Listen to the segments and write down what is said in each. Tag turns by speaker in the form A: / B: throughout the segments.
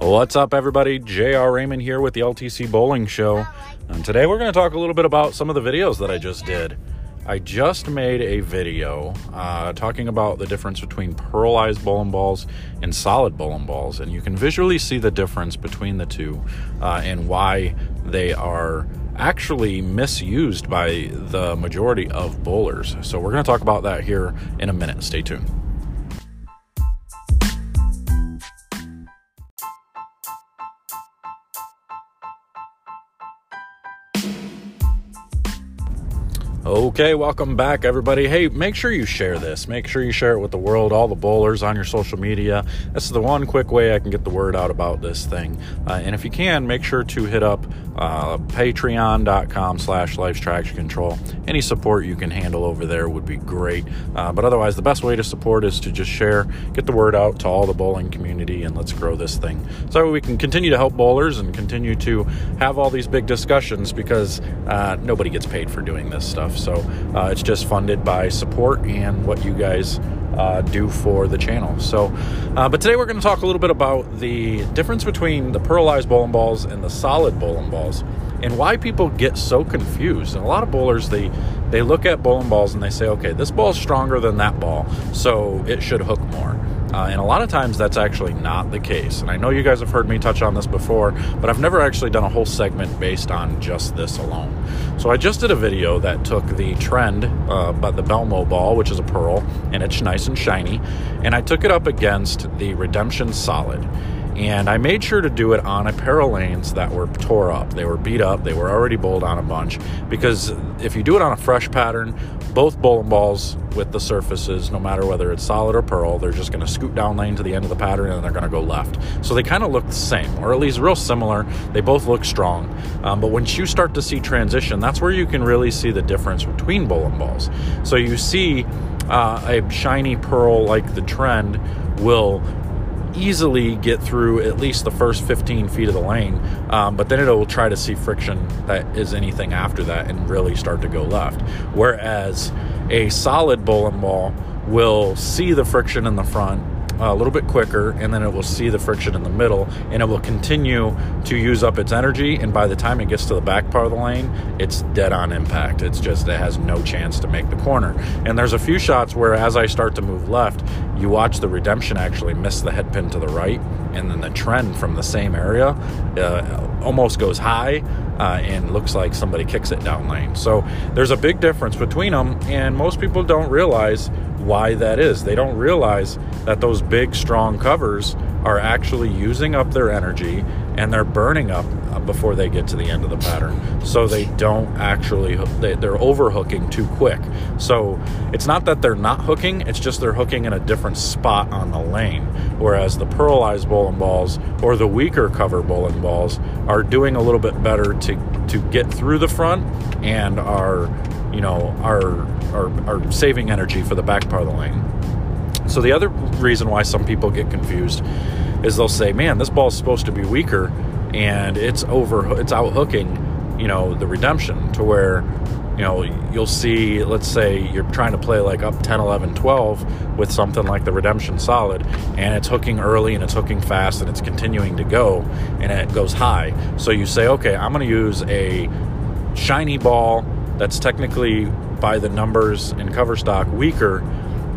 A: What's up, everybody? JR Raymond here with the LTC Bowling Show. And today we're going to talk a little bit about some of the videos that I just did. I just made a video uh, talking about the difference between pearlized bowling balls and solid bowling balls, and you can visually see the difference between the two uh, and why they are actually misused by the majority of bowlers. So, we're going to talk about that here in a minute. Stay tuned. Okay, welcome back, everybody. Hey, make sure you share this. Make sure you share it with the world, all the bowlers on your social media. This is the one quick way I can get the word out about this thing. Uh, and if you can, make sure to hit up uh, patreon.com slash control. Any support you can handle over there would be great. Uh, but otherwise, the best way to support is to just share, get the word out to all the bowling community, and let's grow this thing. So we can continue to help bowlers and continue to have all these big discussions because uh, nobody gets paid for doing this stuff. So uh, it's just funded by support and what you guys uh, do for the channel. So, uh, but today we're going to talk a little bit about the difference between the pearlized bowling balls and the solid bowling balls and why people get so confused. And a lot of bowlers they they look at bowling balls and they say, okay, this ball is stronger than that ball, so it should hook more. Uh, and a lot of times that's actually not the case. And I know you guys have heard me touch on this before, but I've never actually done a whole segment based on just this alone. So I just did a video that took the trend, uh, but the Belmo ball, which is a pearl, and it's nice and shiny, and I took it up against the Redemption Solid and I made sure to do it on a pair of lanes that were tore up. They were beat up, they were already bowled on a bunch. Because if you do it on a fresh pattern, both bowling balls with the surfaces, no matter whether it's solid or pearl, they're just going to scoot down lane to the end of the pattern and they're going to go left. So they kind of look the same, or at least real similar. They both look strong. Um, but once you start to see transition, that's where you can really see the difference between bowling balls. So you see uh, a shiny pearl like the trend will easily get through at least the first 15 feet of the lane, um, but then it'll try to see friction that is anything after that and really start to go left. Whereas a solid bowling ball will see the friction in the front Uh, a little bit quicker and then it will see the friction in the middle and it will continue to use up its energy and by the time it gets to the back part of the lane it's dead on impact. It's just it has no chance to make the corner. And there's a few shots where as i start to move left you watch the redemption actually miss the head pin to the right and then the trend from the same area uh, almost goes high uh, and looks like somebody kicks it down lane so there's a big difference between them and most people don't realize why that is. They don't realize that those big, strong covers are actually using up their energy and they're burning up before they get to the end of the pattern. So they don't actually, they, they're overhooking too quick. So it's not that they're not hooking, it's just they're hooking in a different spot on the lane. Whereas the pearlized bowling balls or the weaker cover bowling balls are doing a little bit better to, to get through the front and are you know, are, are, are saving energy for the back part of the lane. So the other reason why some people get confused is they'll say, "Man, this ball is supposed to be weaker, and it's over, it's out hooking, you know, the redemption to where." You know, you'll see, let's say you're trying to play like up 10, 11, 12 with something like the Redemption Solid, and it's hooking early and it's hooking fast and it's continuing to go and it goes high. So you say, okay, I'm going to use a shiny ball that's technically by the numbers in cover stock weaker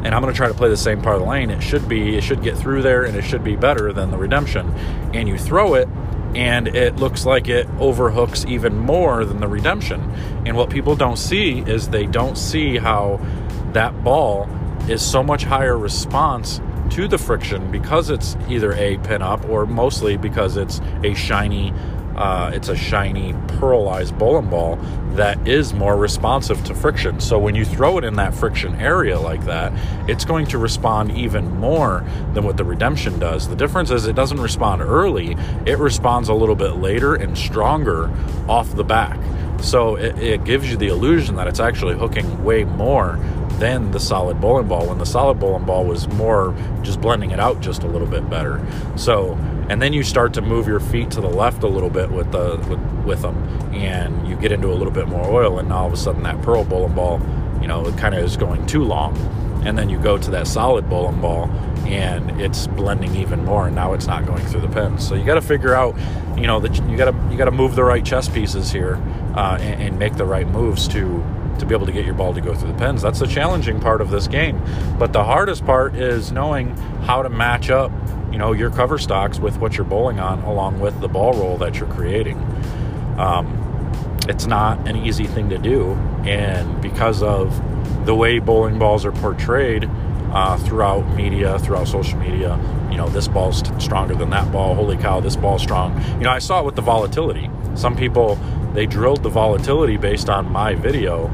A: and I'm going to try to play the same part of the lane, it should be it should get through there and it should be better than the redemption. And you throw it and it looks like it overhooks even more than the redemption. And what people don't see is they don't see how that ball is so much higher response to the friction because it's either a pin up or mostly because it's a shiny uh, it's a shiny pearlized bowling ball that is more responsive to friction. So when you throw it in that friction area like that, it's going to respond even more than what the Redemption does. The difference is it doesn't respond early, it responds a little bit later and stronger off the back. So it, it gives you the illusion that it's actually hooking way more than the solid bowling ball when the solid bowling ball was more just blending it out just a little bit better. So and then you start to move your feet to the left a little bit with the with, with them and you get into a little bit more oil and all of a sudden that pearl bowling ball you know it kind of is going too long and then you go to that solid bowling ball and it's blending even more and now it's not going through the pins so you got to figure out you know that you got to you got to move the right chess pieces here uh, and, and make the right moves to to be able to get your ball to go through the pins that's the challenging part of this game but the hardest part is knowing how to match up you know your cover stocks with what you're bowling on along with the ball roll that you're creating um, it's not an easy thing to do and because of the way bowling balls are portrayed uh, throughout media, throughout social media. You know, this ball's stronger than that ball. Holy cow, this ball's strong. You know, I saw it with the volatility. Some people they drilled the volatility based on my video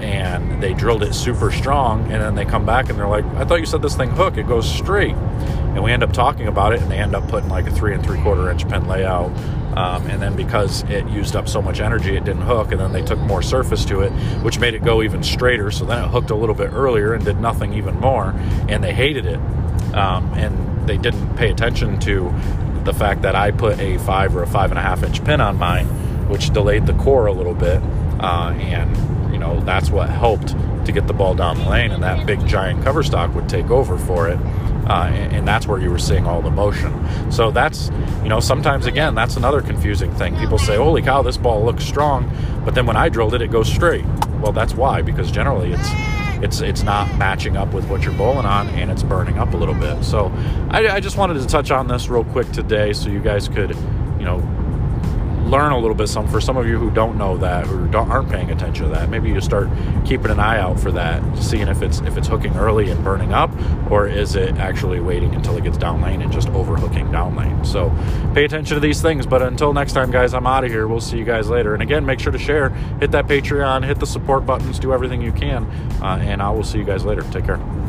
A: and they drilled it super strong and then they come back and they're like i thought you said this thing hook it goes straight and we end up talking about it and they end up putting like a three and three quarter inch pin layout um, and then because it used up so much energy, it didn't hook. And then they took more surface to it, which made it go even straighter. So then it hooked a little bit earlier and did nothing even more. And they hated it. Um, and they didn't pay attention to the fact that I put a five or a five and a half inch pin on mine, which delayed the core a little bit. Uh, and, you know, that's what helped to get the ball down the lane. And that big giant cover stock would take over for it uh, and, and, that's where you were seeing all the motion. So that's, you know, sometimes again, that's another confusing thing. People say, holy cow, this ball looks strong, but then when I drilled it, it goes straight. Well, that's why, because generally it's it's it's not matching up with what you're bowling on and it's burning up a little bit. So I, I just wanted to touch on this real quick today so you guys could, you know, learn a little bit some for some of you who don't know that or aren't paying attention to that maybe you start keeping an eye out for that seeing if it's if it's hooking early and burning up or is it actually waiting until it gets down lane and just overhooking down lane. So pay attention to these things. But until next time guys i'm out of here. We'll see you guys later. And again make sure to share. Hit that patreon. Hit the support buttons. Do everything you can. Uh, and i will see you guys later. Take care